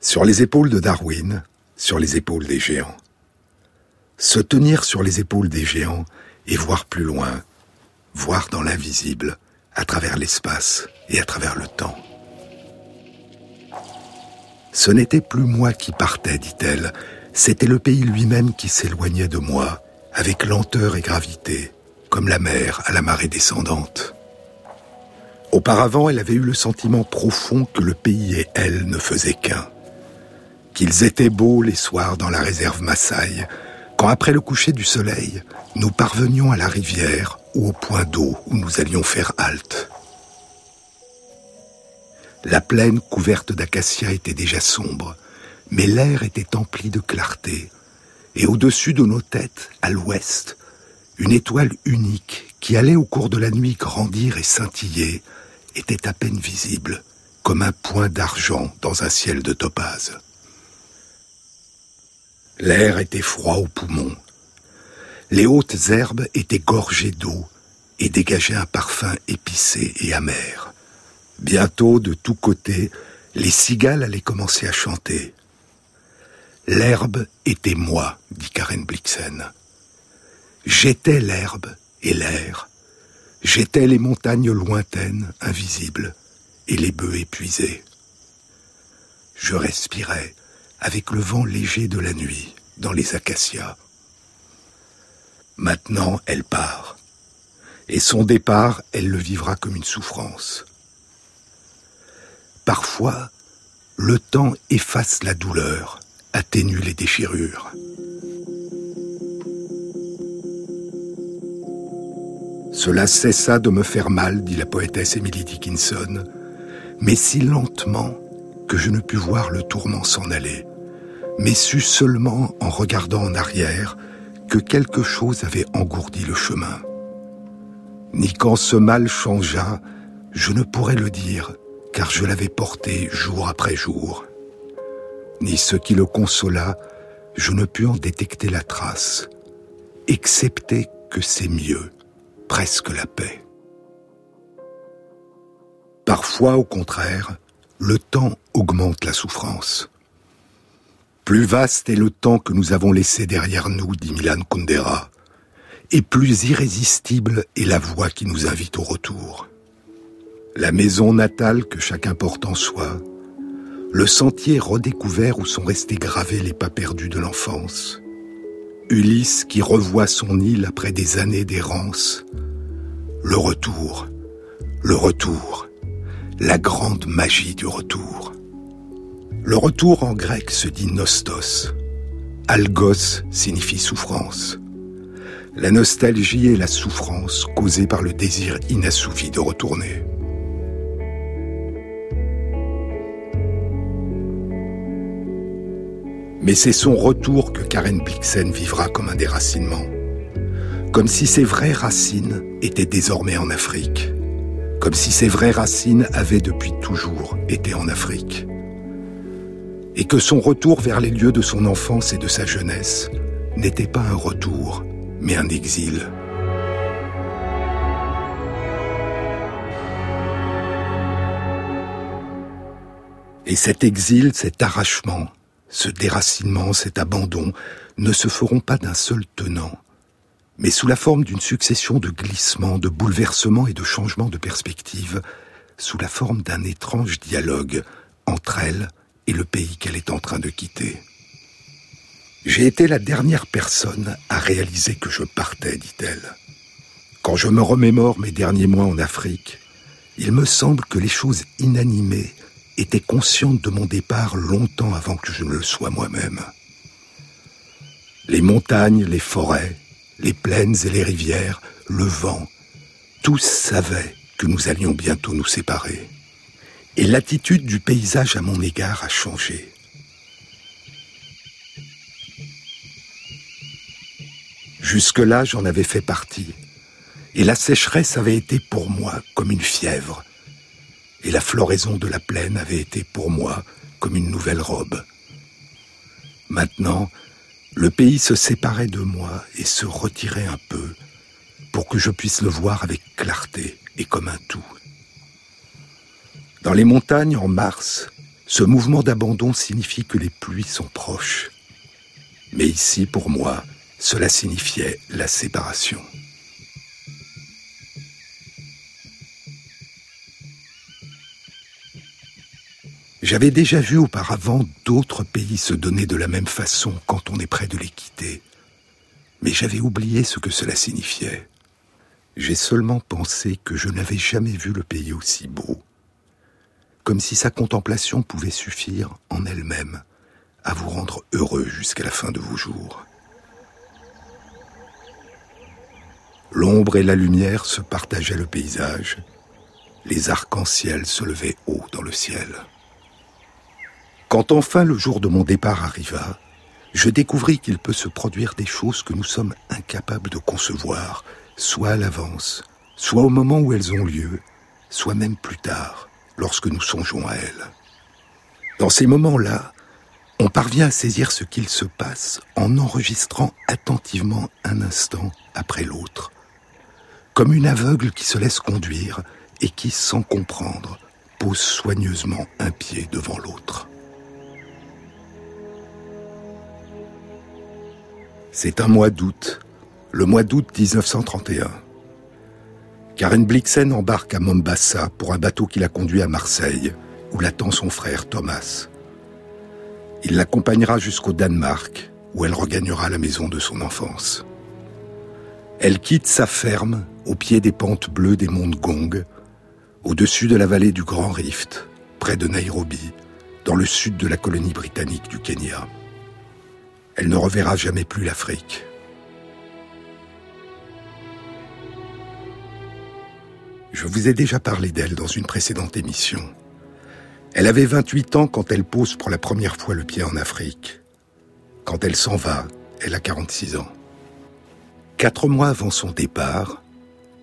Sur les épaules de Darwin, sur les épaules des géants. Se tenir sur les épaules des géants et voir plus loin, voir dans l'invisible, à travers l'espace et à travers le temps. Ce n'était plus moi qui partais, dit-elle, c'était le pays lui-même qui s'éloignait de moi, avec lenteur et gravité, comme la mer à la marée descendante. Auparavant, elle avait eu le sentiment profond que le pays et elle ne faisaient qu'un. Qu'ils étaient beaux les soirs dans la réserve Maasai, quand après le coucher du soleil, nous parvenions à la rivière ou au point d'eau où nous allions faire halte. La plaine couverte d'acacias était déjà sombre, mais l'air était empli de clarté, et au-dessus de nos têtes, à l'ouest, une étoile unique qui allait au cours de la nuit grandir et scintiller était à peine visible, comme un point d'argent dans un ciel de topaze. L'air était froid aux poumons. Les hautes herbes étaient gorgées d'eau et dégageaient un parfum épicé et amer. Bientôt, de tous côtés, les cigales allaient commencer à chanter. L'herbe était moi, dit Karen Blixen. J'étais l'herbe et l'air. J'étais les montagnes lointaines, invisibles, et les bœufs épuisés. Je respirais avec le vent léger de la nuit dans les acacias. Maintenant, elle part. Et son départ, elle le vivra comme une souffrance. Parfois, le temps efface la douleur, atténue les déchirures. Cela cessa de me faire mal, dit la poétesse Emily Dickinson, mais si lentement que je ne pus voir le tourment s'en aller, mais sus seulement en regardant en arrière que quelque chose avait engourdi le chemin. Ni quand ce mal changea, je ne pourrais le dire, car je l'avais porté jour après jour. Ni ce qui le consola, je ne pus en détecter la trace, excepté que c'est mieux, presque la paix. Parfois, au contraire, le temps augmente la souffrance. Plus vaste est le temps que nous avons laissé derrière nous, dit Milan Kundera, et plus irrésistible est la voix qui nous invite au retour la maison natale que chacun porte en soi, le sentier redécouvert où sont restés gravés les pas perdus de l'enfance, Ulysse qui revoit son île après des années d'errance, le retour, le retour, la grande magie du retour. Le retour en grec se dit nostos. Algos signifie souffrance. La nostalgie est la souffrance causée par le désir inassouvi de retourner. Mais c'est son retour que Karen Blixen vivra comme un déracinement. Comme si ses vraies racines étaient désormais en Afrique. Comme si ses vraies racines avaient depuis toujours été en Afrique. Et que son retour vers les lieux de son enfance et de sa jeunesse n'était pas un retour, mais un exil. Et cet exil, cet arrachement, ce déracinement, cet abandon, ne se feront pas d'un seul tenant, mais sous la forme d'une succession de glissements, de bouleversements et de changements de perspective, sous la forme d'un étrange dialogue entre elle et le pays qu'elle est en train de quitter. J'ai été la dernière personne à réaliser que je partais, dit-elle. Quand je me remémore mes derniers mois en Afrique, il me semble que les choses inanimées était consciente de mon départ longtemps avant que je ne le sois moi-même. Les montagnes, les forêts, les plaines et les rivières, le vent, tous savaient que nous allions bientôt nous séparer. Et l'attitude du paysage à mon égard a changé. Jusque-là, j'en avais fait partie, et la sécheresse avait été pour moi comme une fièvre, et la floraison de la plaine avait été pour moi comme une nouvelle robe. Maintenant, le pays se séparait de moi et se retirait un peu pour que je puisse le voir avec clarté et comme un tout. Dans les montagnes, en mars, Ce mouvement d'abandon signifie que les pluies sont proches. Mais ici, pour moi, cela signifiait la séparation. J'avais déjà vu auparavant d'autres pays se donner de la même façon quand on est près de les quitter. Mais j'avais oublié ce que cela signifiait. J'ai seulement pensé que je n'avais jamais vu le pays aussi beau. Comme si sa contemplation pouvait suffire en elle-même à vous rendre heureux jusqu'à la fin de vos jours. L'ombre et la lumière se partageaient le paysage. Les arcs-en-ciel se levaient haut dans le ciel. Quand enfin le jour de mon départ arriva, je découvris qu'il peut se produire des choses que nous sommes incapables de concevoir, soit à l'avance, soit au moment où elles ont lieu, soit même plus tard, lorsque nous songeons à elles. Dans ces moments-là, on parvient à saisir ce qu'il se passe en enregistrant attentivement un instant après l'autre, comme une aveugle qui se laisse conduire et qui, sans comprendre, pose soigneusement un pied devant l'autre. C'est un mois d'août, le mois d'août 1931. Karen Blixen embarque à Mombasa pour un bateau qui la conduit à Marseille, où l'attend son frère Thomas. Il l'accompagnera jusqu'au Danemark, où elle regagnera la maison de son enfance. Elle quitte sa ferme au pied des pentes bleues des monts Gong, au-dessus de la vallée du Grand Rift, près de Nairobi, dans le sud de la colonie britannique du Kenya elle ne reverra jamais plus l'Afrique. Je vous ai déjà parlé d'elle dans une précédente émission. Elle avait 28 ans quand elle pose pour la première fois le pied en Afrique. Quand elle s'en va, elle a 46 ans. Quatre mois avant son départ,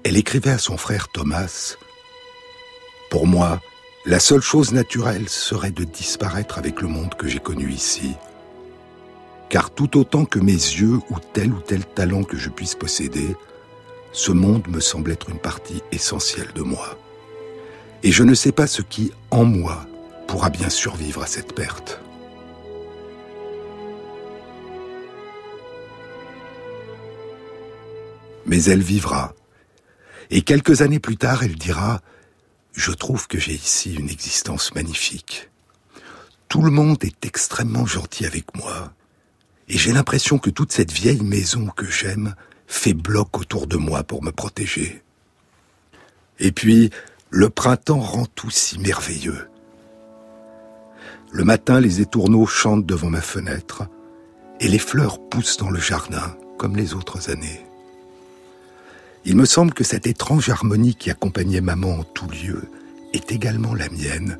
elle écrivait à son frère Thomas Pour moi, la seule chose naturelle serait de disparaître avec le monde que j'ai connu ici, car tout autant que mes yeux ou tel ou tel talent que je puisse posséder, ce monde me semble être une partie essentielle de moi. Et je ne sais pas ce qui, en moi, pourra bien survivre à cette perte. Mais elle vivra. Et quelques années plus tard, elle dira ⁇ Je trouve que j'ai ici une existence magnifique. Tout le monde est extrêmement gentil avec moi. Et j'ai l'impression que toute cette vieille maison que j'aime fait bloc autour de moi pour me protéger. Et puis, le printemps rend tout si merveilleux. Le matin, les étourneaux chantent devant ma fenêtre, et les fleurs poussent dans le jardin, comme les autres années. Il me semble que cette étrange harmonie qui accompagnait maman en tout lieu est également la mienne,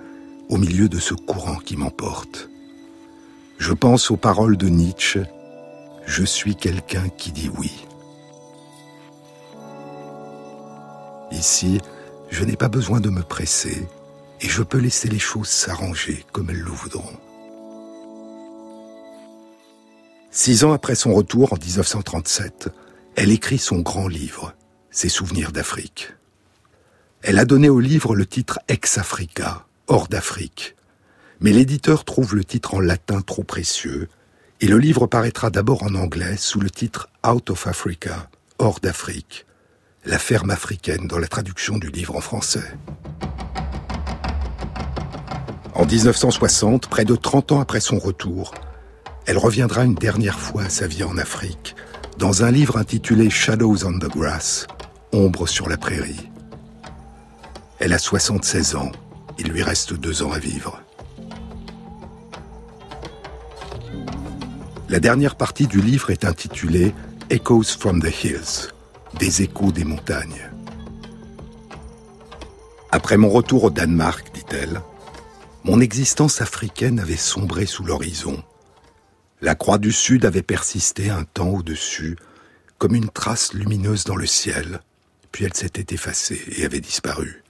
au milieu de ce courant qui m'emporte. Je pense aux paroles de Nietzsche. Je suis quelqu'un qui dit oui. Ici, je n'ai pas besoin de me presser et je peux laisser les choses s'arranger comme elles le voudront. Six ans après son retour en 1937, elle écrit son grand livre, Ses souvenirs d'Afrique. Elle a donné au livre le titre Ex Africa, hors d'Afrique, mais l'éditeur trouve le titre en latin trop précieux, et le livre paraîtra d'abord en anglais sous le titre Out of Africa, hors d'Afrique, la ferme africaine dans la traduction du livre en français. En 1960, près de 30 ans après son retour, elle reviendra une dernière fois à sa vie en Afrique, dans un livre intitulé Shadows on the Grass, Ombre sur la prairie. Elle a 76 ans, il lui reste deux ans à vivre. La dernière partie du livre est intitulée Echoes from the Hills, des échos des montagnes. Après mon retour au Danemark, dit-elle, mon existence africaine avait sombré sous l'horizon. La croix du Sud avait persisté un temps au-dessus, comme une trace lumineuse dans le ciel, puis elle s'était effacée et avait disparu.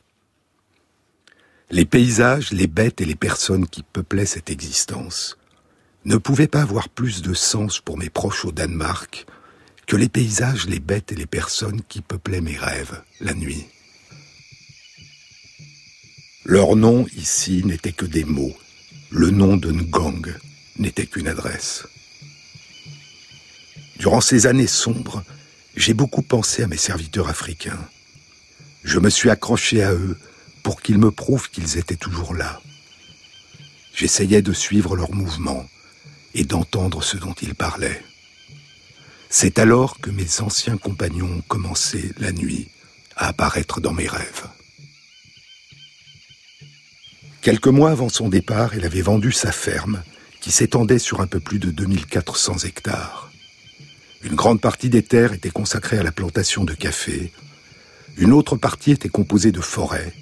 Les paysages, les bêtes et les personnes qui peuplaient cette existence ne pouvait pas avoir plus de sens pour mes proches au Danemark que les paysages, les bêtes et les personnes qui peuplaient mes rêves la nuit. Leurs noms ici n'étaient que des mots, le nom de Ngang n'était qu'une adresse. Durant ces années sombres, j'ai beaucoup pensé à mes serviteurs africains. Je me suis accroché à eux pour qu'ils me prouvent qu'ils étaient toujours là. J'essayais de suivre leurs mouvements et d'entendre ce dont ils parlaient. C'est alors que mes anciens compagnons ont commencé, la nuit, à apparaître dans mes rêves. Quelques mois avant son départ, elle avait vendu sa ferme, qui s'étendait sur un peu plus de 2400 hectares. Une grande partie des terres était consacrée à la plantation de café, une autre partie était composée de forêts,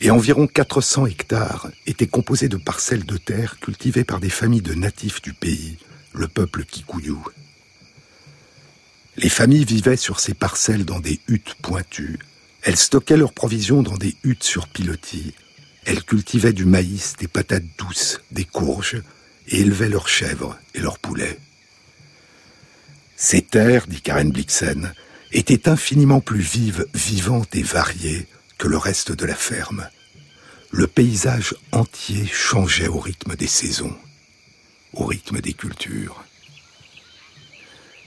et environ 400 hectares étaient composés de parcelles de terre cultivées par des familles de natifs du pays, le peuple Kikuyu. Les familles vivaient sur ces parcelles dans des huttes pointues. Elles stockaient leurs provisions dans des huttes sur pilotis. Elles cultivaient du maïs, des patates douces, des courges, et élevaient leurs chèvres et leurs poulets. Ces terres, dit Karen Blixen, étaient infiniment plus vives, vivantes et variées le reste de la ferme. Le paysage entier changeait au rythme des saisons, au rythme des cultures.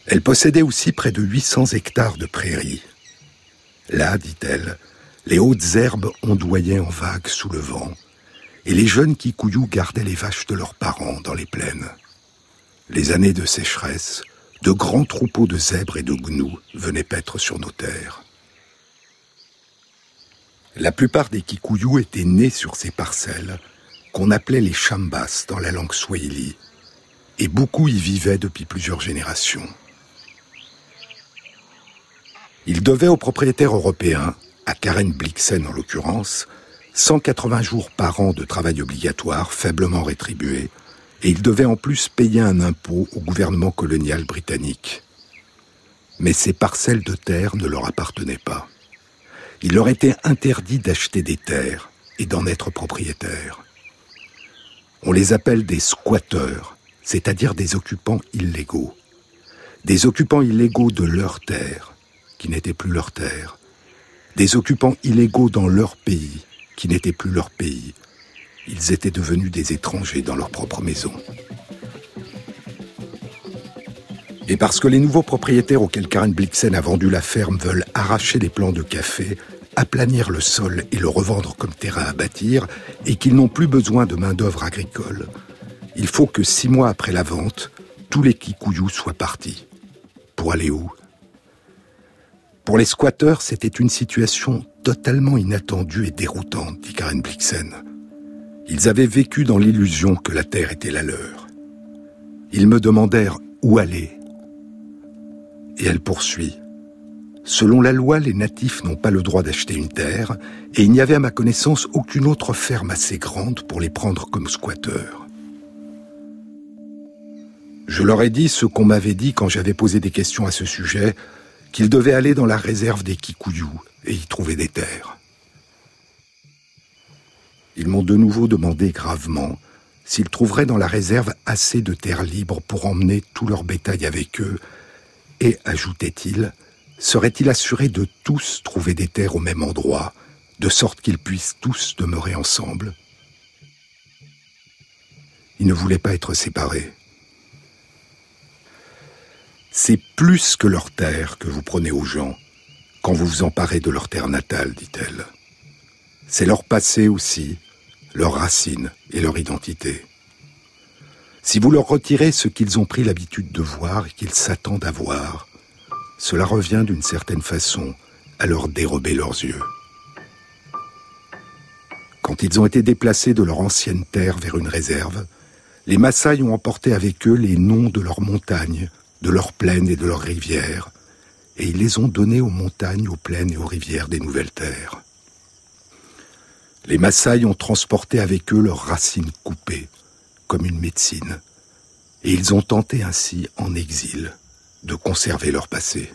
Elle possédait aussi près de 800 hectares de prairies. Là, dit-elle, les hautes herbes ondoyaient en vagues sous le vent, et les jeunes Kikuyu gardaient les vaches de leurs parents dans les plaines. Les années de sécheresse, de grands troupeaux de zèbres et de gnous venaient paître sur nos terres. La plupart des Kikuyu étaient nés sur ces parcelles, qu'on appelait les Chambas dans la langue swahili, et beaucoup y vivaient depuis plusieurs générations. Ils devaient aux propriétaires européens, à Karen Blixen en l'occurrence, 180 jours par an de travail obligatoire faiblement rétribué, et ils devaient en plus payer un impôt au gouvernement colonial britannique. Mais ces parcelles de terre ne leur appartenaient pas il leur était interdit d'acheter des terres et d'en être propriétaires. On les appelle des squatteurs, c'est-à-dire des occupants illégaux. Des occupants illégaux de leurs terres, qui n'étaient plus leurs terres. Des occupants illégaux dans leur pays, qui n'étaient plus leur pays. Ils étaient devenus des étrangers dans leur propre maison. Et parce que les nouveaux propriétaires auxquels Karen Blixen a vendu la ferme veulent arracher les plants de café, aplanir le sol et le revendre comme terrain à bâtir, et qu'ils n'ont plus besoin de main-d'œuvre agricole, il faut que six mois après la vente, tous les Kikuyu soient partis. Pour aller où? Pour les squatteurs, c'était une situation totalement inattendue et déroutante, dit Karen Blixen. Ils avaient vécu dans l'illusion que la terre était la leur. Ils me demandèrent où aller. Et elle poursuit. Selon la loi, les natifs n'ont pas le droit d'acheter une terre, et il n'y avait à ma connaissance aucune autre ferme assez grande pour les prendre comme squatteurs. Je leur ai dit ce qu'on m'avait dit quand j'avais posé des questions à ce sujet, qu'ils devaient aller dans la réserve des Kikuyu et y trouver des terres. Ils m'ont de nouveau demandé gravement s'ils trouveraient dans la réserve assez de terres libres pour emmener tout leur bétail avec eux, et, ajoutait-il, serait-il assuré de tous trouver des terres au même endroit, de sorte qu'ils puissent tous demeurer ensemble? Ils ne voulaient pas être séparés. C'est plus que leur terre que vous prenez aux gens quand vous vous emparez de leur terre natale, dit-elle. C'est leur passé aussi, leurs racines et leur identité. Si vous leur retirez ce qu'ils ont pris l'habitude de voir et qu'ils s'attendent à voir, cela revient d'une certaine façon à leur dérober leurs yeux. Quand ils ont été déplacés de leur ancienne terre vers une réserve, les Maasai ont emporté avec eux les noms de leurs montagnes, de leurs plaines et de leurs rivières, et ils les ont donnés aux montagnes, aux plaines et aux rivières des nouvelles terres. Les Maasai ont transporté avec eux leurs racines coupées, comme une médecine, et ils ont tenté ainsi, en exil, de conserver leur passé.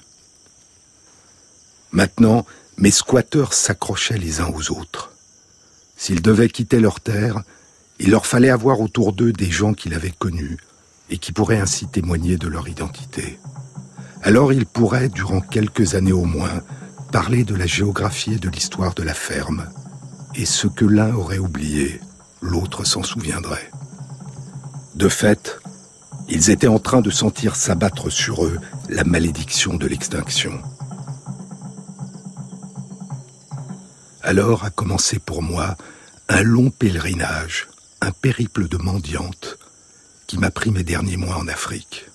Maintenant, mes squatteurs s'accrochaient les uns aux autres. S'ils devaient quitter leur terre, il leur fallait avoir autour d'eux des gens qu'ils avaient connus et qui pourraient ainsi témoigner de leur identité. Alors ils pourraient, durant quelques années au moins, parler de la géographie et de l'histoire de la ferme, et ce que l'un aurait oublié, l'autre s'en souviendrait. De fait, ils étaient en train de sentir s'abattre sur eux la malédiction de l'extinction. Alors a commencé pour moi un long pèlerinage, un périple de mendiante qui m'a pris mes derniers mois en Afrique.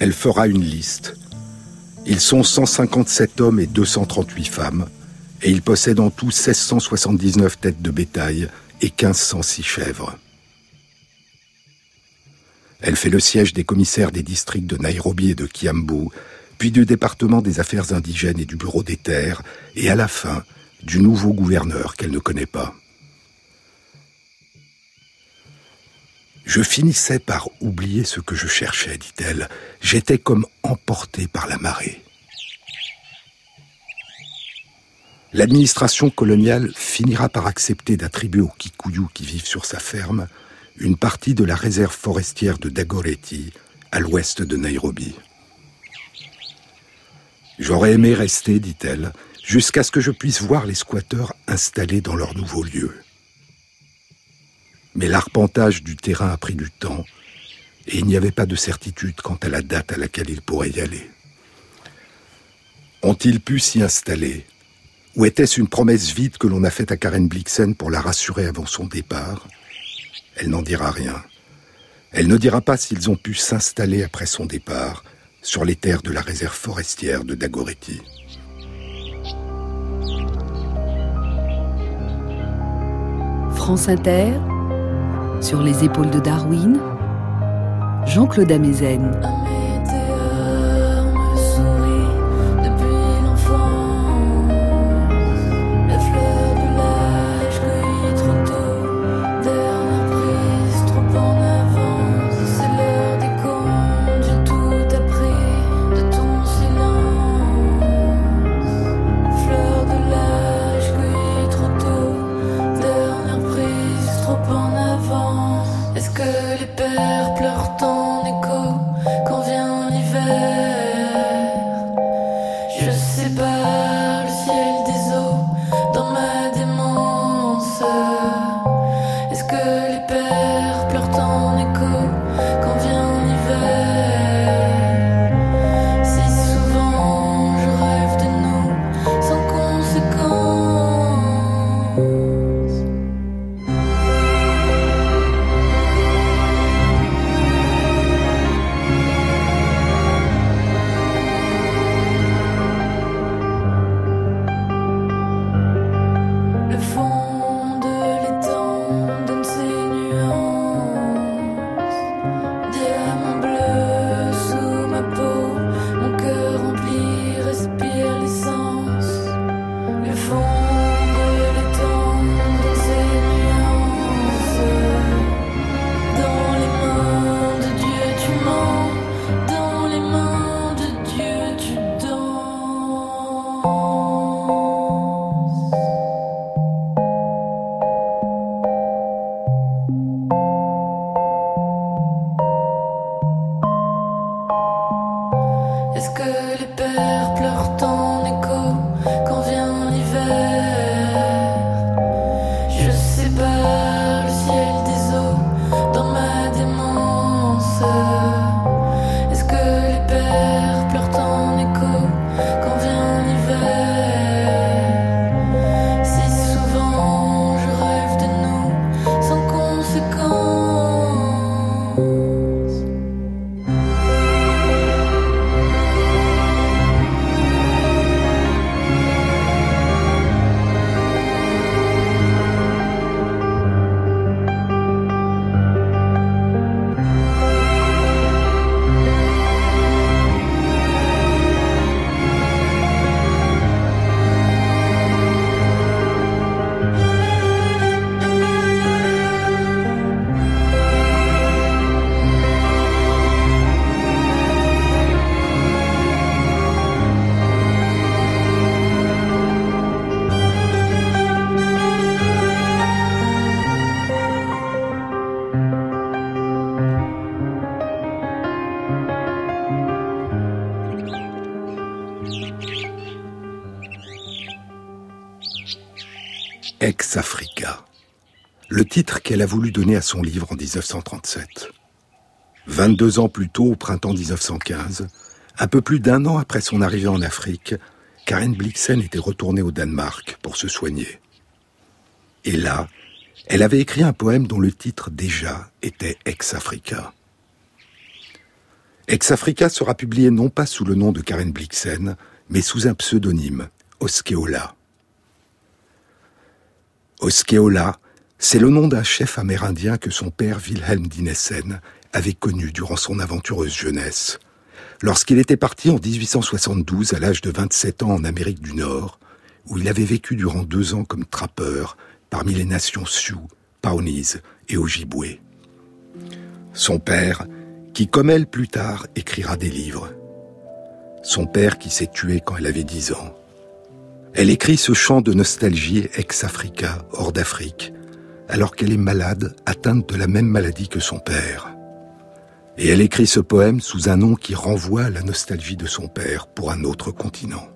Elle fera une liste. Ils sont 157 hommes et 238 femmes, et ils possèdent en tout 1679 têtes de bétail et 1506 chèvres. Elle fait le siège des commissaires des districts de Nairobi et de Kiambu, puis du département des affaires indigènes et du bureau des terres, et à la fin, du nouveau gouverneur qu'elle ne connaît pas. Je finissais par oublier ce que je cherchais, dit-elle. J'étais comme emporté par la marée. L'administration coloniale finira par accepter d'attribuer aux Kikuyu qui vivent sur sa ferme une partie de la réserve forestière de Dagoretti, à l'ouest de Nairobi. J'aurais aimé rester, dit-elle, jusqu'à ce que je puisse voir les squatteurs installés dans leur nouveau lieu. Mais l'arpentage du terrain a pris du temps, et il n'y avait pas de certitude quant à la date à laquelle ils pourraient y aller. Ont-ils pu s'y installer? Ou était-ce une promesse vide que l'on a faite à Karen Blixen pour la rassurer avant son départ? Elle n'en dira rien. Elle ne dira pas s'ils ont pu s'installer après son départ sur les terres de la réserve forestière de Dagoretti. France Inter, sur les épaules de Darwin, Jean-Claude Amezen. Voulu donner à son livre en 1937. 22 ans plus tôt, au printemps 1915, un peu plus d'un an après son arrivée en Afrique, Karen Blixen était retournée au Danemark pour se soigner. Et là, elle avait écrit un poème dont le titre déjà était Ex-Africa. Ex-Africa sera publié non pas sous le nom de Karen Blixen, mais sous un pseudonyme, Oskeola. Oskeola, c'est le nom d'un chef amérindien que son père Wilhelm Dinesen avait connu durant son aventureuse jeunesse, lorsqu'il était parti en 1872 à l'âge de 27 ans en Amérique du Nord, où il avait vécu durant deux ans comme trappeur parmi les nations Sioux, Pawnees et Ojibwe. Son père, qui comme elle plus tard écrira des livres. Son père qui s'est tué quand elle avait dix ans. Elle écrit ce chant de nostalgie ex-Africa, hors d'Afrique, alors qu'elle est malade, atteinte de la même maladie que son père. Et elle écrit ce poème sous un nom qui renvoie à la nostalgie de son père pour un autre continent.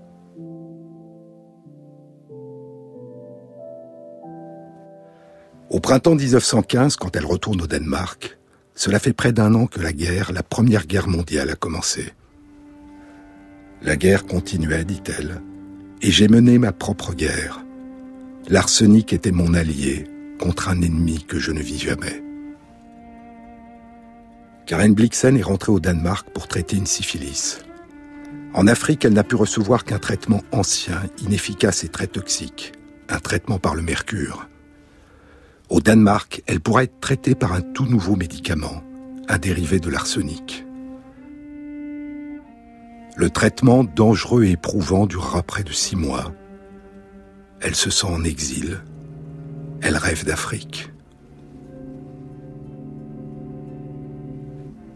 Au printemps 1915, quand elle retourne au Danemark, cela fait près d'un an que la guerre, la première guerre mondiale, a commencé. La guerre continuait, dit-elle, et j'ai mené ma propre guerre. L'arsenic était mon allié contre un ennemi que je ne vis jamais. Karen Blixen est rentrée au Danemark pour traiter une syphilis. En Afrique, elle n'a pu recevoir qu'un traitement ancien, inefficace et très toxique, un traitement par le mercure. Au Danemark, elle pourra être traitée par un tout nouveau médicament, un dérivé de l'arsenic. Le traitement dangereux et éprouvant durera près de six mois. Elle se sent en exil. Elle rêve d'Afrique.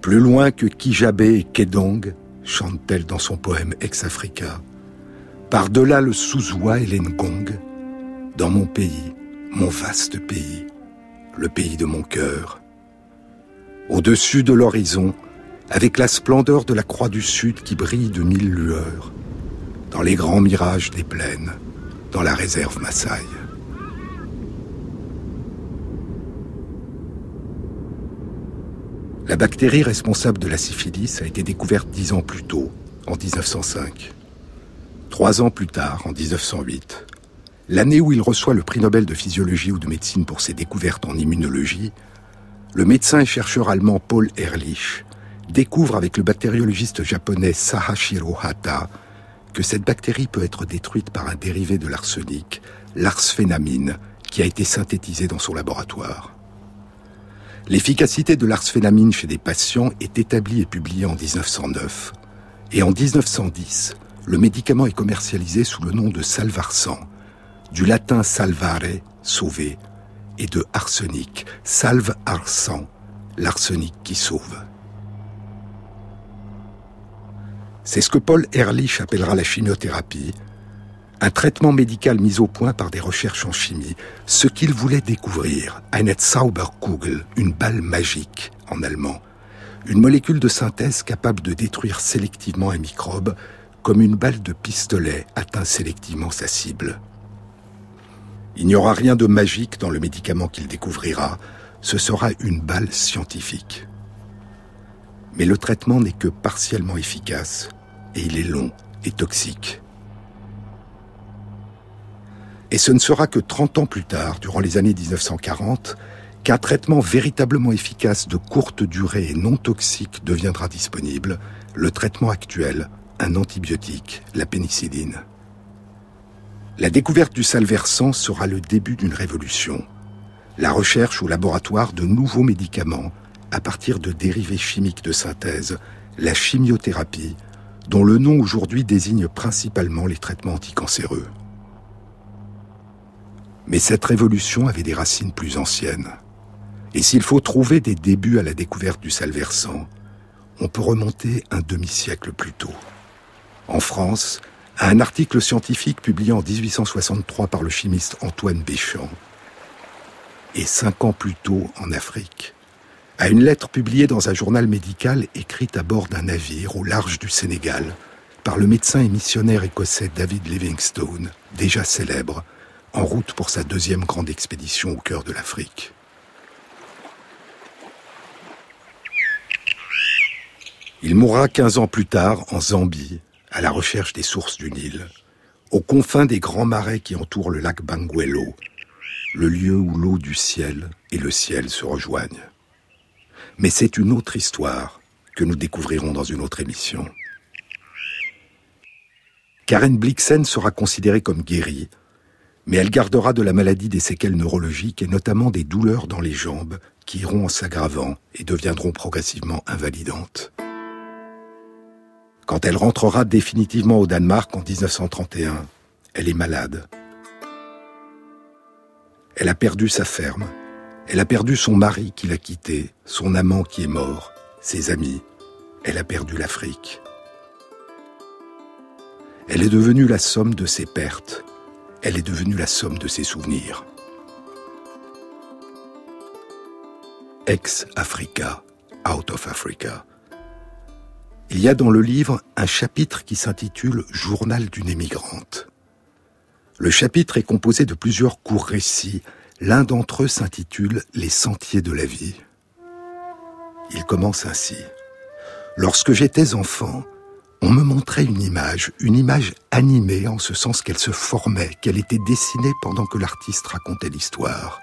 Plus loin que Kijabé et Kedong, chante-t-elle dans son poème Ex-Africa, par-delà le Souzoua et l'Engong, dans mon pays, mon vaste pays, le pays de mon cœur. Au-dessus de l'horizon, avec la splendeur de la croix du Sud qui brille de mille lueurs, dans les grands mirages des plaines, dans la réserve Maasai. La bactérie responsable de la syphilis a été découverte dix ans plus tôt, en 1905. Trois ans plus tard, en 1908, l'année où il reçoit le prix Nobel de physiologie ou de médecine pour ses découvertes en immunologie, le médecin et chercheur allemand Paul Ehrlich découvre avec le bactériologiste japonais Sahashiro Hata que cette bactérie peut être détruite par un dérivé de l'arsenic, l'arsphénamine, qui a été synthétisé dans son laboratoire. L'efficacité de l'arsphénamine chez des patients est établie et publiée en 1909. Et en 1910, le médicament est commercialisé sous le nom de salvarsan, du latin salvare, sauver, et de arsenic, salve arsan, l'arsenic qui sauve. C'est ce que Paul Ehrlich appellera la chimiothérapie, un traitement médical mis au point par des recherches en chimie, ce qu'il voulait découvrir, eine Zauberkugel, une balle magique en allemand, une molécule de synthèse capable de détruire sélectivement un microbe comme une balle de pistolet atteint sélectivement sa cible. Il n'y aura rien de magique dans le médicament qu'il découvrira, ce sera une balle scientifique. Mais le traitement n'est que partiellement efficace et il est long et toxique. Et ce ne sera que 30 ans plus tard, durant les années 1940, qu'un traitement véritablement efficace de courte durée et non toxique deviendra disponible, le traitement actuel, un antibiotique, la pénicilline. La découverte du salversant sera le début d'une révolution. La recherche au laboratoire de nouveaux médicaments à partir de dérivés chimiques de synthèse, la chimiothérapie, dont le nom aujourd'hui désigne principalement les traitements anticancéreux. Mais cette révolution avait des racines plus anciennes. Et s'il faut trouver des débuts à la découverte du salversant, on peut remonter un demi-siècle plus tôt. En France, à un article scientifique publié en 1863 par le chimiste Antoine Béchamp, et cinq ans plus tôt en Afrique, à une lettre publiée dans un journal médical écrite à bord d'un navire au large du Sénégal par le médecin et missionnaire écossais David Livingstone, déjà célèbre, en route pour sa deuxième grande expédition au cœur de l'Afrique. Il mourra 15 ans plus tard en Zambie, à la recherche des sources du Nil, aux confins des grands marais qui entourent le lac Banguelo, le lieu où l'eau du ciel et le ciel se rejoignent. Mais c'est une autre histoire que nous découvrirons dans une autre émission. Karen Blixen sera considérée comme guérie, mais elle gardera de la maladie des séquelles neurologiques et notamment des douleurs dans les jambes qui iront en s'aggravant et deviendront progressivement invalidantes. Quand elle rentrera définitivement au Danemark en 1931, elle est malade. Elle a perdu sa ferme, elle a perdu son mari qui l'a quitté, son amant qui est mort, ses amis, elle a perdu l'Afrique. Elle est devenue la somme de ses pertes. Elle est devenue la somme de ses souvenirs. Ex-Africa, Out of Africa. Il y a dans le livre un chapitre qui s'intitule Journal d'une émigrante. Le chapitre est composé de plusieurs courts récits. L'un d'entre eux s'intitule Les sentiers de la vie. Il commence ainsi. Lorsque j'étais enfant, on me montrait une image, une image animée en ce sens qu'elle se formait, qu'elle était dessinée pendant que l'artiste racontait l'histoire.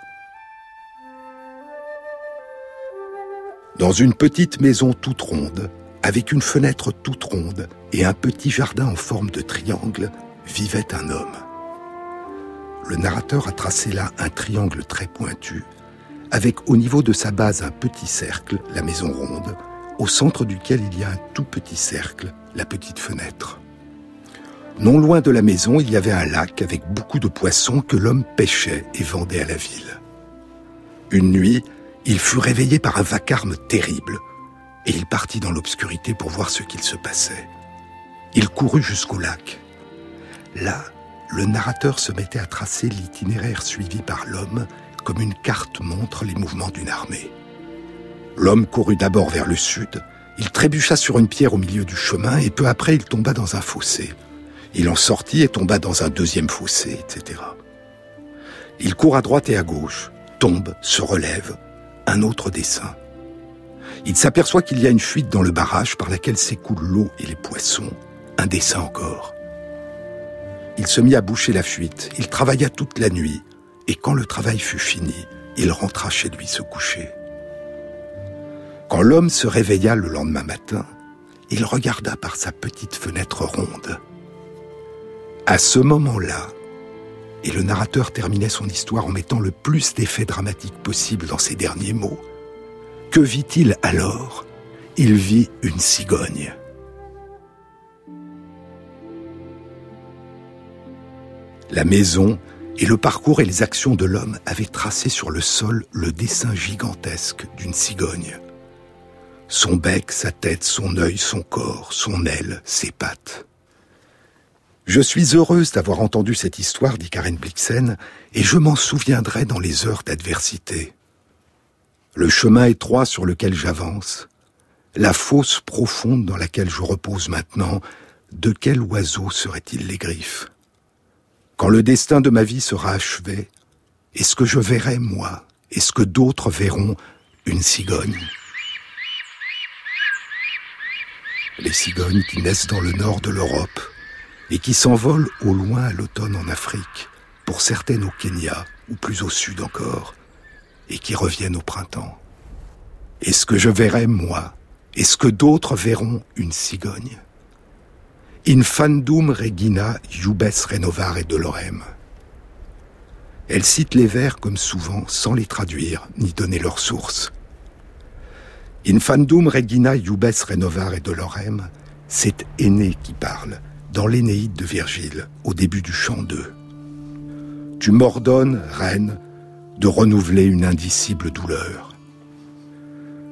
Dans une petite maison toute ronde, avec une fenêtre toute ronde et un petit jardin en forme de triangle, vivait un homme. Le narrateur a tracé là un triangle très pointu, avec au niveau de sa base un petit cercle, la maison ronde, au centre duquel il y a un tout petit cercle, la petite fenêtre. Non loin de la maison, il y avait un lac avec beaucoup de poissons que l'homme pêchait et vendait à la ville. Une nuit, il fut réveillé par un vacarme terrible, et il partit dans l'obscurité pour voir ce qu'il se passait. Il courut jusqu'au lac. Là, le narrateur se mettait à tracer l'itinéraire suivi par l'homme, comme une carte montre les mouvements d'une armée. L'homme courut d'abord vers le sud, il trébucha sur une pierre au milieu du chemin et peu après il tomba dans un fossé. Il en sortit et tomba dans un deuxième fossé, etc. Il court à droite et à gauche, tombe, se relève, un autre dessin. Il s'aperçoit qu'il y a une fuite dans le barrage par laquelle s'écoulent l'eau et les poissons, un dessin encore. Il se mit à boucher la fuite, il travailla toute la nuit, et quand le travail fut fini, il rentra chez lui se coucher. Quand l'homme se réveilla le lendemain matin, il regarda par sa petite fenêtre ronde. À ce moment-là, et le narrateur terminait son histoire en mettant le plus d'effets dramatiques possible dans ses derniers mots, que vit-il alors? Il vit une cigogne. La maison et le parcours et les actions de l'homme avaient tracé sur le sol le dessin gigantesque d'une cigogne. Son bec, sa tête, son œil, son corps, son aile, ses pattes. Je suis heureuse d'avoir entendu cette histoire, dit Karen Blixen, et je m'en souviendrai dans les heures d'adversité. Le chemin étroit sur lequel j'avance, la fosse profonde dans laquelle je repose maintenant, de quel oiseau seraient-ils les griffes? Quand le destin de ma vie sera achevé, est-ce que je verrai, moi, est-ce que d'autres verront une cigogne? Les cigognes qui naissent dans le nord de l'Europe et qui s'envolent au loin à l'automne en Afrique, pour certaines au Kenya ou plus au sud encore, et qui reviennent au printemps. Est-ce que je verrai, moi, est-ce que d'autres verront une cigogne? Infandum regina iubes renovare dolorem. Elle cite les vers comme souvent sans les traduire ni donner leur source. Infandum regina iubes renovare dolorem, c'est Aîné qui parle, dans l'Énéide de Virgile, au début du chant 2. Tu m'ordonnes, reine, de renouveler une indicible douleur.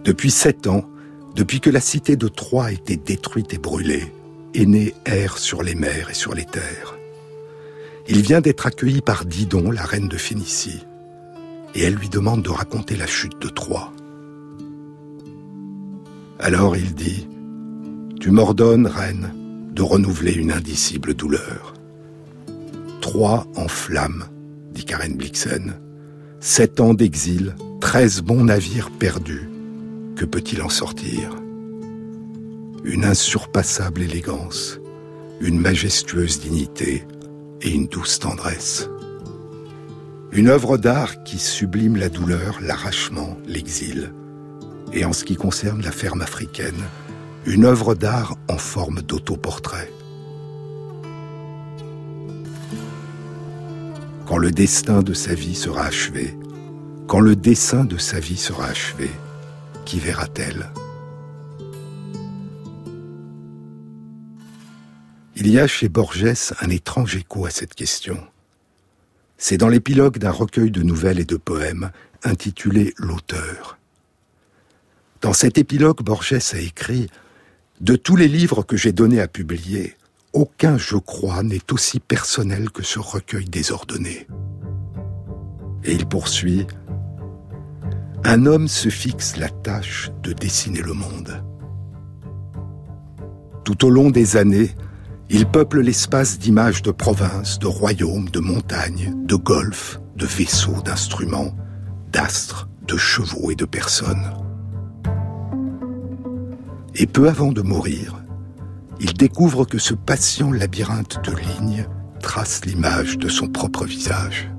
Depuis sept ans, depuis que la cité de Troie été détruite et brûlée, Aîné erre sur les mers et sur les terres. Il vient d'être accueilli par Didon, la reine de Phénicie, et elle lui demande de raconter la chute de Troie. Alors il dit, Tu m'ordonnes, reine, de renouveler une indicible douleur. Troie en flammes, dit Karen Blixen. Sept ans d'exil, treize bons navires perdus. Que peut-il en sortir? Une insurpassable élégance, une majestueuse dignité et une douce tendresse. Une œuvre d'art qui sublime la douleur, l'arrachement, l'exil. Et en ce qui concerne la ferme africaine, une œuvre d'art en forme d'autoportrait. Quand le destin de sa vie sera achevé, quand le dessin de sa vie sera achevé, qui verra-t-elle? Il y a chez Borges un étrange écho à cette question. C'est dans l'épilogue d'un recueil de nouvelles et de poèmes intitulé L'auteur. Dans cet épilogue, Borges a écrit De tous les livres que j'ai donnés à publier, aucun, je crois, n'est aussi personnel que ce recueil désordonné. Et il poursuit Un homme se fixe la tâche de dessiner le monde. Tout au long des années, il peuple l'espace d'images de provinces, de royaumes, de montagnes, de golfs, de vaisseaux, d'instruments, d'astres, de chevaux et de personnes. Et peu avant de mourir, il découvre que ce patient labyrinthe de lignes trace l'image de son propre visage.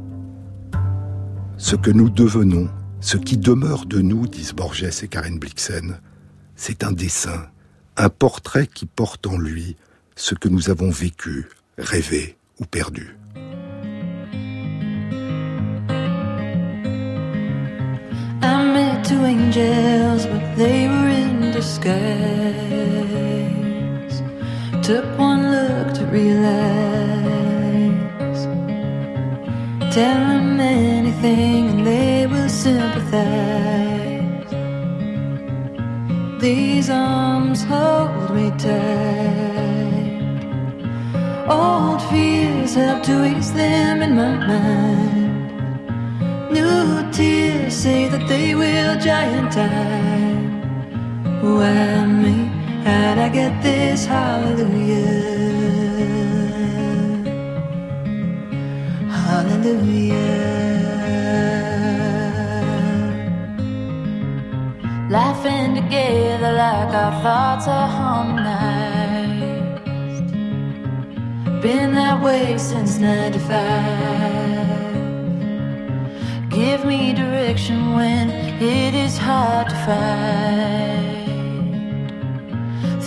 Ce que nous devenons, ce qui demeure de nous, disent Borges et Karen Blixen, c'est un dessin, un portrait qui porte en lui ce que nous avons vécu, rêvé ou perdu. Took one look to realize. Tell them anything and they will sympathize. These arms hold me tight. Old fears help to ease them in my mind. New tears say that they will giantine. Why me? How'd I get this hallelujah? Hallelujah. Laughing together like our thoughts are harmonized. Been that way since 95. Give me direction when it is hard to find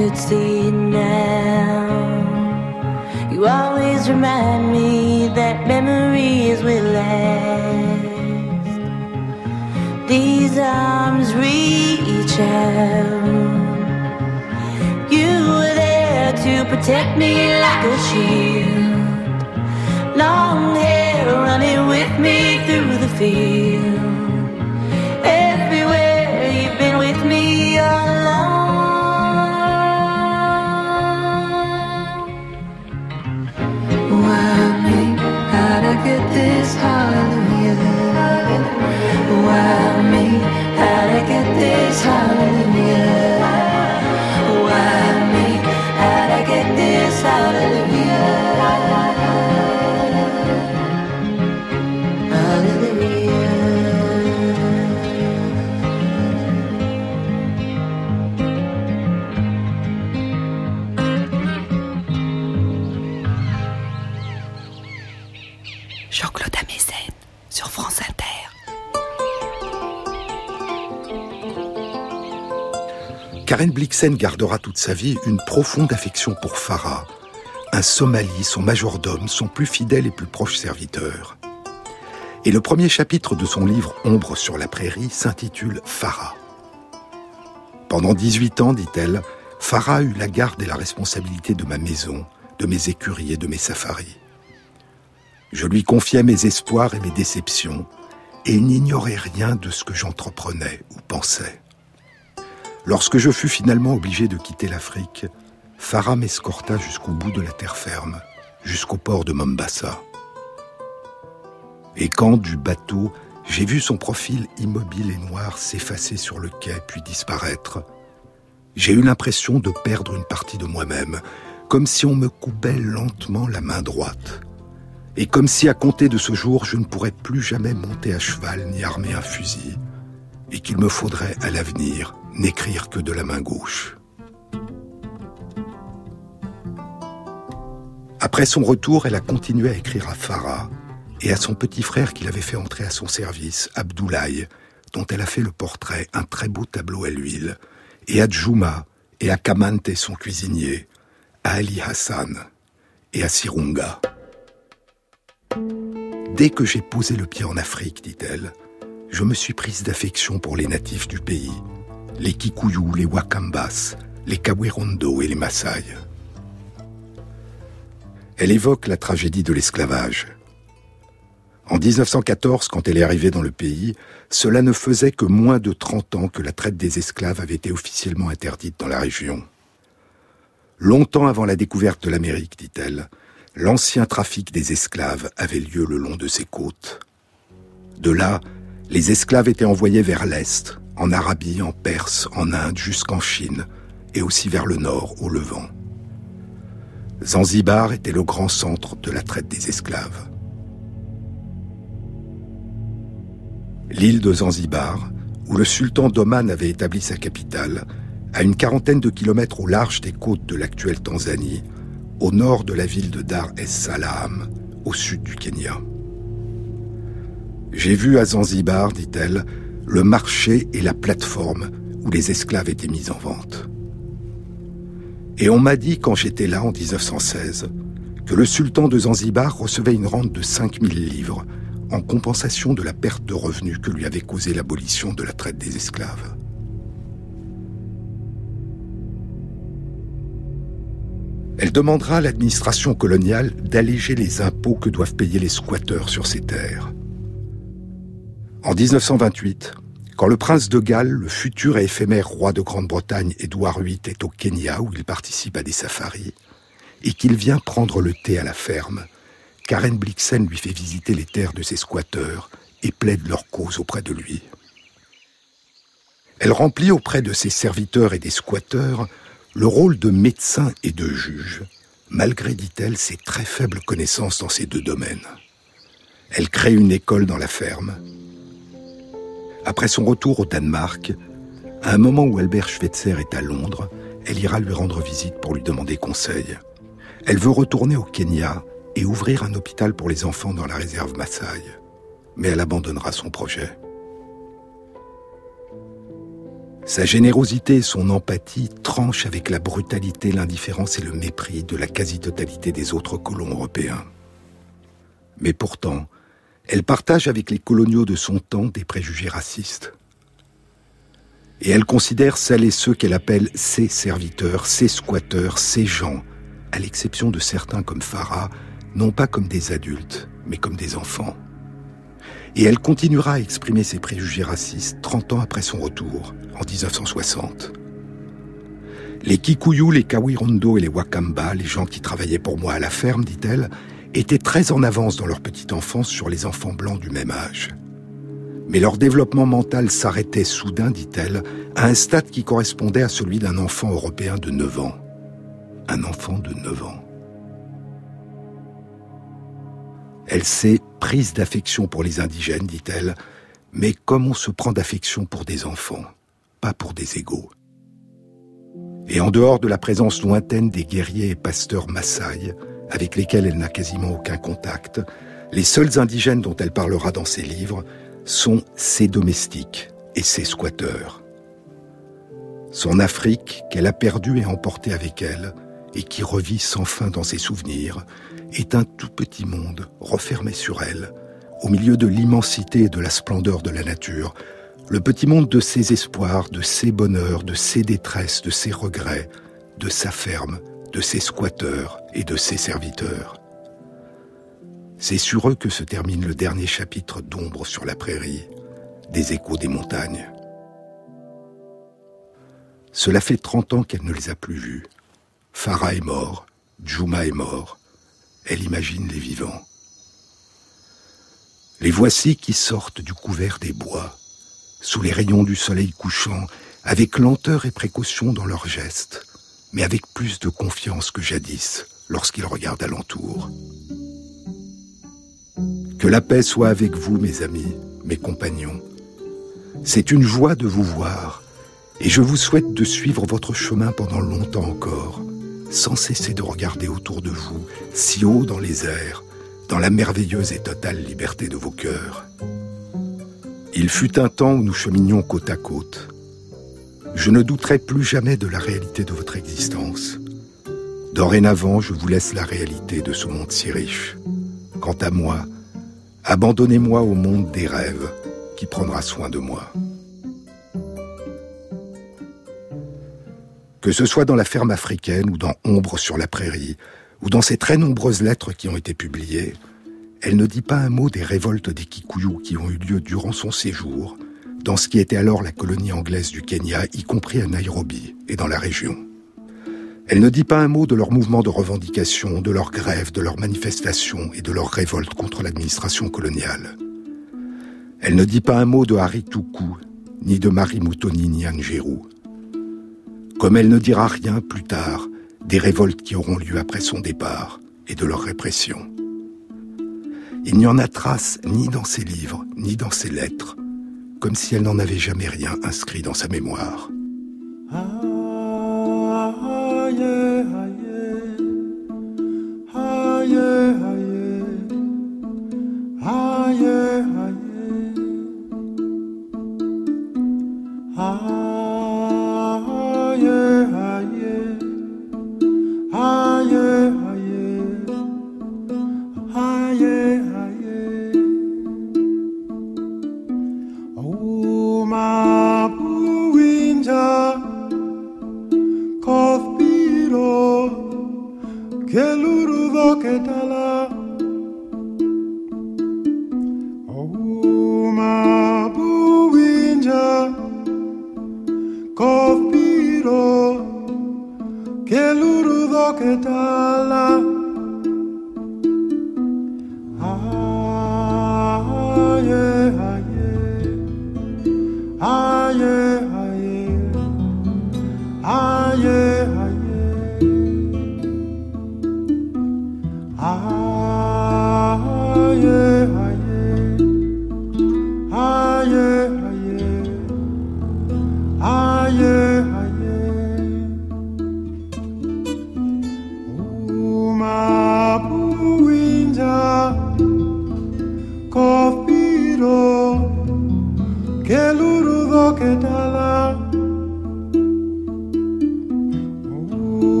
could see it now. You always remind me that memories will last. These arms reach out. You were there to protect me like a shield. Long hair running with me through the field. Get this hallelujah? Why me? How'd I get this hallelujah? Karen Blixen gardera toute sa vie une profonde affection pour Farah, un Somali, son majordome, son plus fidèle et plus proche serviteur. Et le premier chapitre de son livre Ombre sur la prairie s'intitule Farah. Pendant 18 ans, dit-elle, Farah eut la garde et la responsabilité de ma maison, de mes écuries et de mes safaris. Je lui confiais mes espoirs et mes déceptions, et il n'ignorait rien de ce que j'entreprenais ou pensais. Lorsque je fus finalement obligé de quitter l'Afrique, Farah m'escorta jusqu'au bout de la terre ferme, jusqu'au port de Mombasa. Et quand, du bateau, j'ai vu son profil immobile et noir s'effacer sur le quai puis disparaître, j'ai eu l'impression de perdre une partie de moi-même, comme si on me coupait lentement la main droite et comme si à compter de ce jour je ne pourrais plus jamais monter à cheval ni armer un fusil, et qu'il me faudrait à l'avenir n'écrire que de la main gauche. Après son retour, elle a continué à écrire à Farah et à son petit frère qu'il avait fait entrer à son service, Abdoulaye, dont elle a fait le portrait, un très beau tableau à l'huile, et à Djouma, et à Kamante, son cuisinier, à Ali Hassan, et à Sirunga. Dès que j'ai posé le pied en Afrique, dit-elle, je me suis prise d'affection pour les natifs du pays, les Kikuyu, les Wakambas, les Kawirondo et les Maasai. Elle évoque la tragédie de l'esclavage. En 1914, quand elle est arrivée dans le pays, cela ne faisait que moins de 30 ans que la traite des esclaves avait été officiellement interdite dans la région. Longtemps avant la découverte de l'Amérique, dit-elle, l'ancien trafic des esclaves avait lieu le long de ces côtes. De là, les esclaves étaient envoyés vers l'Est, en Arabie, en Perse, en Inde, jusqu'en Chine, et aussi vers le nord, au Levant. Zanzibar était le grand centre de la traite des esclaves. L'île de Zanzibar, où le sultan d'Oman avait établi sa capitale, à une quarantaine de kilomètres au large des côtes de l'actuelle Tanzanie, au nord de la ville de Dar es Salaam, au sud du Kenya. J'ai vu à Zanzibar, dit-elle, le marché et la plateforme où les esclaves étaient mis en vente. Et on m'a dit, quand j'étais là en 1916, que le sultan de Zanzibar recevait une rente de 5000 livres en compensation de la perte de revenus que lui avait causé l'abolition de la traite des esclaves. Elle demandera à l'administration coloniale d'alléger les impôts que doivent payer les squatteurs sur ces terres. En 1928, quand le prince de Galles, le futur et éphémère roi de Grande-Bretagne Édouard VIII, est au Kenya où il participe à des safaris, et qu'il vient prendre le thé à la ferme, Karen Blixen lui fait visiter les terres de ses squatteurs et plaide leur cause auprès de lui. Elle remplit auprès de ses serviteurs et des squatteurs le rôle de médecin et de juge, malgré, dit-elle, ses très faibles connaissances dans ces deux domaines. Elle crée une école dans la ferme. Après son retour au Danemark, à un moment où Albert Schweitzer est à Londres, elle ira lui rendre visite pour lui demander conseil. Elle veut retourner au Kenya et ouvrir un hôpital pour les enfants dans la réserve Maasai. Mais elle abandonnera son projet. Sa générosité et son empathie tranchent avec la brutalité, l'indifférence et le mépris de la quasi-totalité des autres colons européens. Mais pourtant, elle partage avec les coloniaux de son temps des préjugés racistes. Et elle considère celles et ceux qu'elle appelle ses serviteurs, ses squatteurs, ses gens, à l'exception de certains comme Farah, non pas comme des adultes, mais comme des enfants. Et elle continuera à exprimer ses préjugés racistes 30 ans après son retour, en 1960. Les Kikuyu, les Kawirondo et les Wakamba, les gens qui travaillaient pour moi à la ferme, dit-elle, étaient très en avance dans leur petite enfance sur les enfants blancs du même âge. Mais leur développement mental s'arrêtait soudain, dit-elle, à un stade qui correspondait à celui d'un enfant européen de 9 ans. Un enfant de 9 ans. Elle s'est prise d'affection pour les indigènes, dit-elle, mais comme on se prend d'affection pour des enfants, pas pour des égaux. Et en dehors de la présence lointaine des guerriers et pasteurs Maasai, avec lesquels elle n'a quasiment aucun contact, les seuls indigènes dont elle parlera dans ses livres sont ses domestiques et ses squatteurs. Son Afrique, qu'elle a perdue et emportée avec elle, et qui revit sans fin dans ses souvenirs, est un tout petit monde refermé sur elle, au milieu de l'immensité et de la splendeur de la nature, le petit monde de ses espoirs, de ses bonheurs, de ses détresses, de ses regrets, de sa ferme, de ses squatteurs et de ses serviteurs. C'est sur eux que se termine le dernier chapitre d'ombre sur la prairie, des échos des montagnes. Cela fait trente ans qu'elle ne les a plus vus. Farah est mort, Juma est mort. Elle imagine les vivants. Les voici qui sortent du couvert des bois, sous les rayons du soleil couchant, avec lenteur et précaution dans leurs gestes, mais avec plus de confiance que jadis lorsqu'ils regardent alentour. Que la paix soit avec vous, mes amis, mes compagnons. C'est une joie de vous voir, et je vous souhaite de suivre votre chemin pendant longtemps encore, sans cesser de regarder autour de vous, si haut dans les airs, dans la merveilleuse et totale liberté de vos cœurs. Il fut un temps où nous cheminions côte à côte. Je ne douterai plus jamais de la réalité de votre existence. Dorénavant, je vous laisse la réalité de ce monde si riche. Quant à moi, abandonnez-moi au monde des rêves qui prendra soin de moi. Que ce soit dans la ferme africaine ou dans Ombre sur la prairie, ou dans ces très nombreuses lettres qui ont été publiées, elle ne dit pas un mot des révoltes des Kikuyu qui ont eu lieu durant son séjour, dans ce qui était alors la colonie anglaise du Kenya, y compris à Nairobi et dans la région. Elle ne dit pas un mot de leurs mouvements de revendication, de leurs grèves, de leurs manifestations et de leurs révoltes contre l'administration coloniale. Elle ne dit pas un mot de Harituku, ni de Marie Moutoni Nyanjiru. Comme elle ne dira rien plus tard des révoltes qui auront lieu après son départ et de leur répression. Il n'y en a trace ni dans ses livres, ni dans ses lettres, comme si elle n'en avait jamais rien inscrit dans sa mémoire.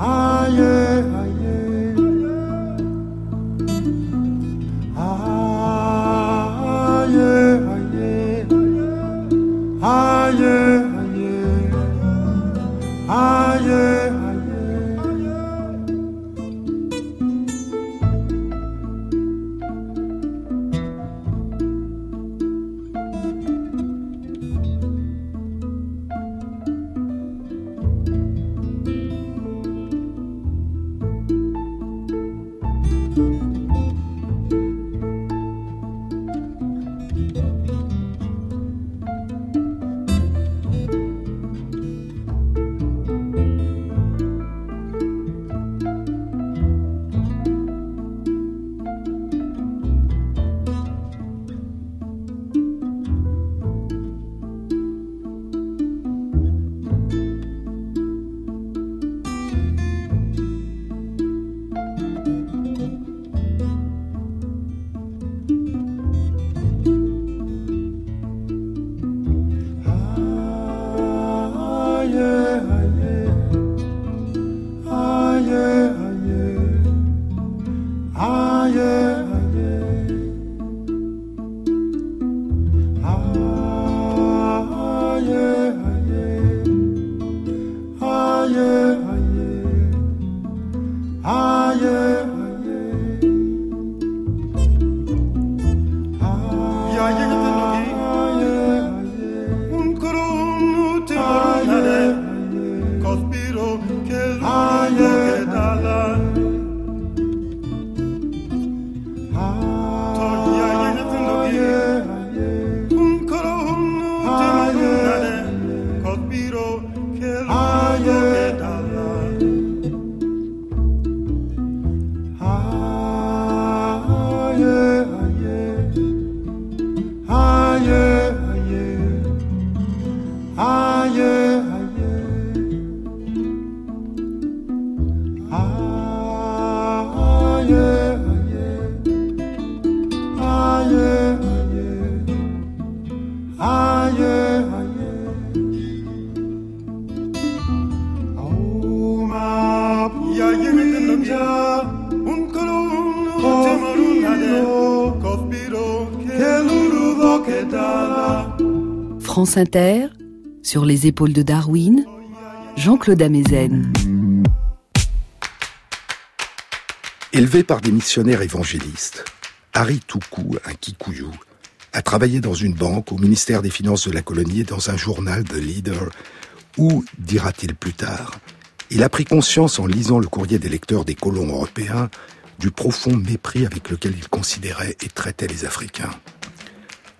I Sur les épaules de Darwin, Jean-Claude Amezen. Élevé par des missionnaires évangélistes, Harry Toukou, un Kikuyu, a travaillé dans une banque, au ministère des Finances de la colonie et dans un journal, The Leader, où, dira-t-il plus tard, il a pris conscience en lisant le courrier des lecteurs des colons européens du profond mépris avec lequel il considérait et traitait les Africains.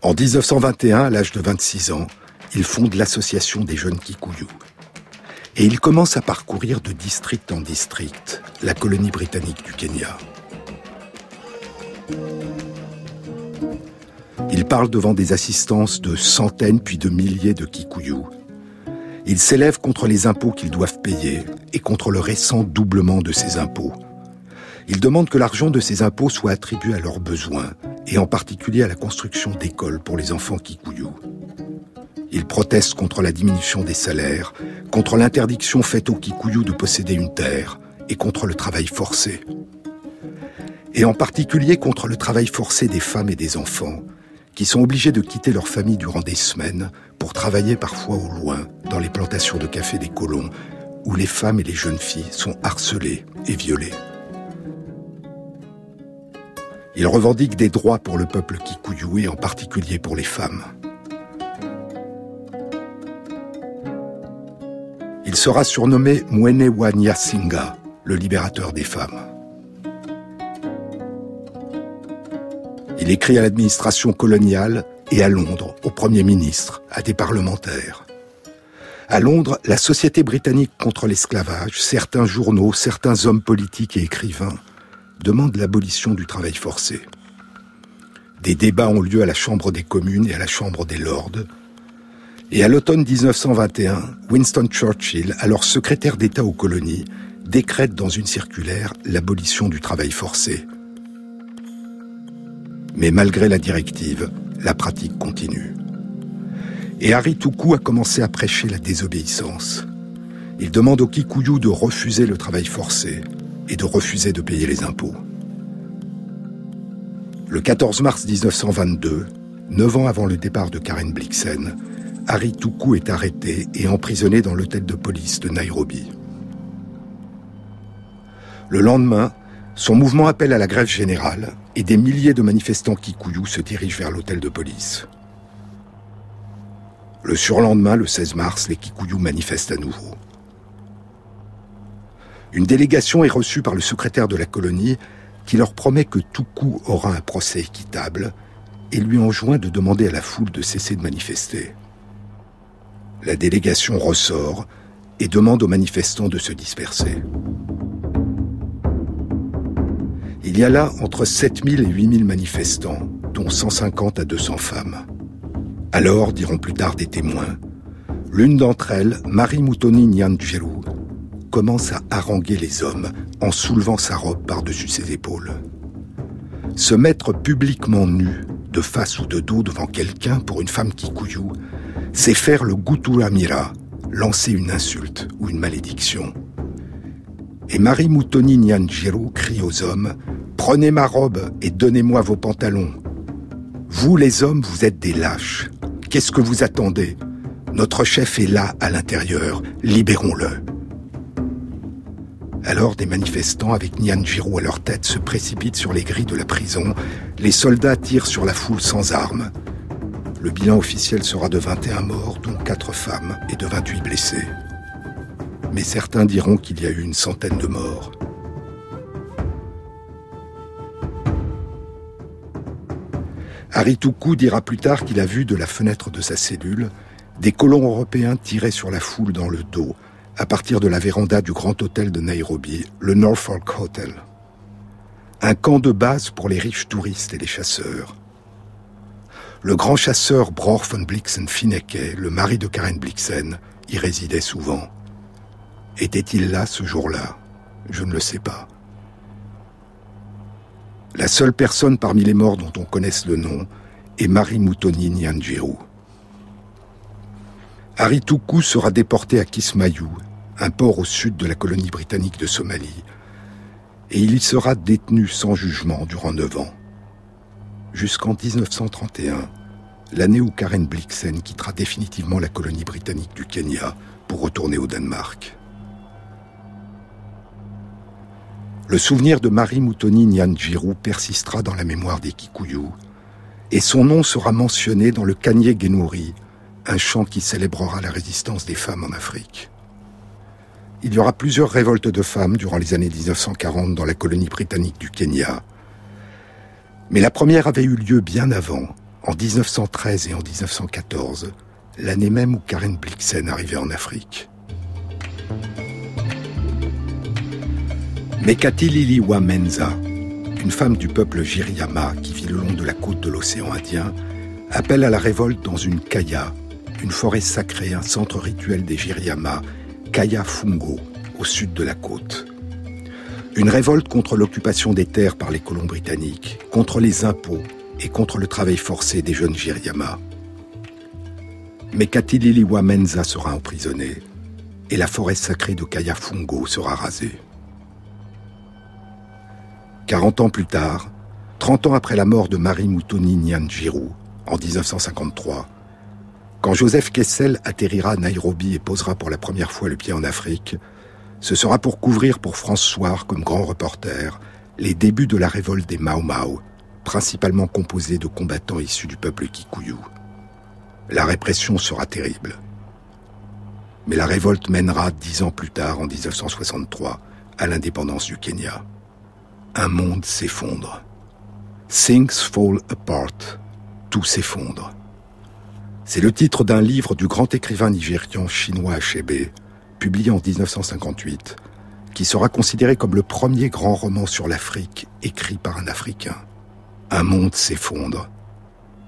En 1921, à l'âge de 26 ans, il fonde l'association des jeunes Kikuyu. Et il commence à parcourir de district en district la colonie britannique du Kenya. Il parle devant des assistances de centaines puis de milliers de Kikuyu. Il s'élève contre les impôts qu'ils doivent payer et contre le récent doublement de ces impôts. Il demande que l'argent de ces impôts soit attribué à leurs besoins, et en particulier à la construction d'écoles pour les enfants kikuyu. Il proteste contre la diminution des salaires, contre l'interdiction faite aux kikuyu de posséder une terre, et contre le travail forcé. Et en particulier contre le travail forcé des femmes et des enfants, qui sont obligés de quitter leur famille durant des semaines pour travailler parfois au loin dans les plantations de café des colons, où les femmes et les jeunes filles sont harcelées et violées. Il revendique des droits pour le peuple kikuyu et en particulier pour les femmes. Il sera surnommé Mwenewa Nyasinga, le libérateur des femmes. Il écrit à l'administration coloniale et à Londres, au Premier ministre, à des parlementaires. À Londres, la Société britannique contre l'esclavage, certains journaux, certains hommes politiques et écrivains demande l'abolition du travail forcé. Des débats ont lieu à la Chambre des communes et à la Chambre des lords. Et à l'automne 1921, Winston Churchill, alors secrétaire d'État aux colonies, décrète dans une circulaire l'abolition du travail forcé. Mais malgré la directive, la pratique continue. Et Harry Toukou a commencé à prêcher la désobéissance. Il demande aux Kikuyu de refuser le travail forcé, et de refuser de payer les impôts. Le 14 mars 1922, neuf ans avant le départ de Karen Blixen, Harry Toukou est arrêté et emprisonné dans l'hôtel de police de Nairobi. Le lendemain, son mouvement appelle à la grève générale et des milliers de manifestants Kikuyu se dirigent vers l'hôtel de police. Le surlendemain, le 16 mars, les Kikuyu manifestent à nouveau. Une délégation est reçue par le secrétaire de la colonie qui leur promet que tout coup aura un procès équitable et lui enjoint de demander à la foule de cesser de manifester. La délégation ressort et demande aux manifestants de se disperser. Il y a là entre 7000 et 8000 manifestants, dont 150 à 200 femmes. Alors, diront plus tard des témoins, l'une d'entre elles, Marie Moutoni Nyanjiru, commence à haranguer les hommes en soulevant sa robe par-dessus ses épaules. Se mettre publiquement nu, de face ou de dos devant quelqu'un pour une femme qui couillou, c'est faire le Guturamira, lancer une insulte ou une malédiction. Et Marie Moutoni Nyanjiro crie aux hommes Prenez ma robe et donnez-moi vos pantalons. Vous, les hommes, vous êtes des lâches. Qu'est-ce que vous attendez? Notre chef est là, à l'intérieur. Libérons-le. Alors des manifestants avec Nyanjiro à leur tête se précipitent sur les grilles de la prison. Les soldats tirent sur la foule sans armes. Le bilan officiel sera de 21 morts, dont 4 femmes, et de 28 blessés. Mais certains diront qu'il y a eu une centaine de morts. Arituku dira plus tard qu'il a vu de la fenêtre de sa cellule des colons européens tirer sur la foule dans le dos, à partir de la véranda du grand hôtel de Nairobi, le Norfolk Hotel. Un camp de base pour les riches touristes et les chasseurs. Le grand chasseur Bror von Blixen-Finecke, le mari de Karen Blixen, y résidait souvent. Était-il là ce jour-là? Je ne le sais pas. La seule personne parmi les morts dont on connaisse le nom est Marie Moutoni Nyanjiru. Arituku sera déporté à Kismayu, un port au sud de la colonie britannique de Somalie, et il y sera détenu sans jugement durant neuf ans. Jusqu'en 1931, l'année où Karen Blixen quittera définitivement la colonie britannique du Kenya pour retourner au Danemark. Le souvenir de Marie Moutoni Nyanjiru persistera dans la mémoire des Kikuyu, et son nom sera mentionné dans le Kanye Genuri, un chant qui célébrera la résistance des femmes en Afrique. Il y aura plusieurs révoltes de femmes durant les années 1940 dans la colonie britannique du Kenya. Mais la première avait eu lieu bien avant, en 1913 et en 1914, l'année même où Karen Blixen arrivait en Afrique. Mekati Liliwa Menza, une femme du peuple Jiriyama qui vit le long de la côte de l'océan Indien, appelle à la révolte dans une kaya, une forêt sacrée, un centre rituel des Jiriyama, Kaya Fungo, au sud de la côte. Une révolte contre l'occupation des terres par les colons britanniques, contre les impôts et contre le travail forcé des jeunes Jiriyama. Mekati Liliwa Menza sera emprisonnée et la forêt sacrée de Kaya Fungo sera rasée. 40 ans plus tard, 30 ans après la mort de Marie Moutoni Nyanjiru, en 1953, quand Joseph Kessel atterrira à Nairobi et posera pour la première fois le pied en Afrique, ce sera pour couvrir pour France Soir comme grand reporter les débuts de la révolte des Mau Mau, principalement composée de combattants issus du peuple Kikuyu. La répression sera terrible. Mais la révolte mènera dix ans plus tard, en 1963, à l'indépendance du Kenya un monde s'effondre. Things fall apart. Tout s'effondre. C'est le titre d'un livre du grand écrivain nigérian chinois Achebe, publié en 1958, qui sera considéré comme le premier grand roman sur l'Afrique écrit par un Africain. Un monde s'effondre.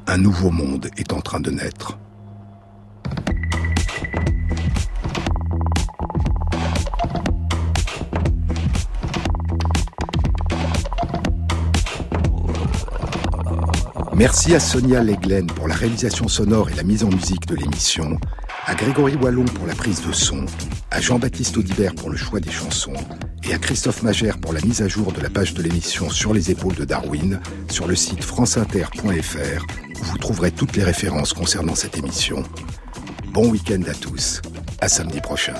Un nouveau monde est en train de naître. Merci à Sonia Leglen pour la réalisation sonore et la mise en musique de l'émission, à Grégory Wallon pour la prise de son, à Jean-Baptiste Audibert pour le choix des chansons, et à Christophe Magère pour la mise à jour de la page de l'émission sur les épaules de Darwin sur le site franceinter.fr où vous trouverez toutes les références concernant cette émission. Bon week-end à tous. À samedi prochain.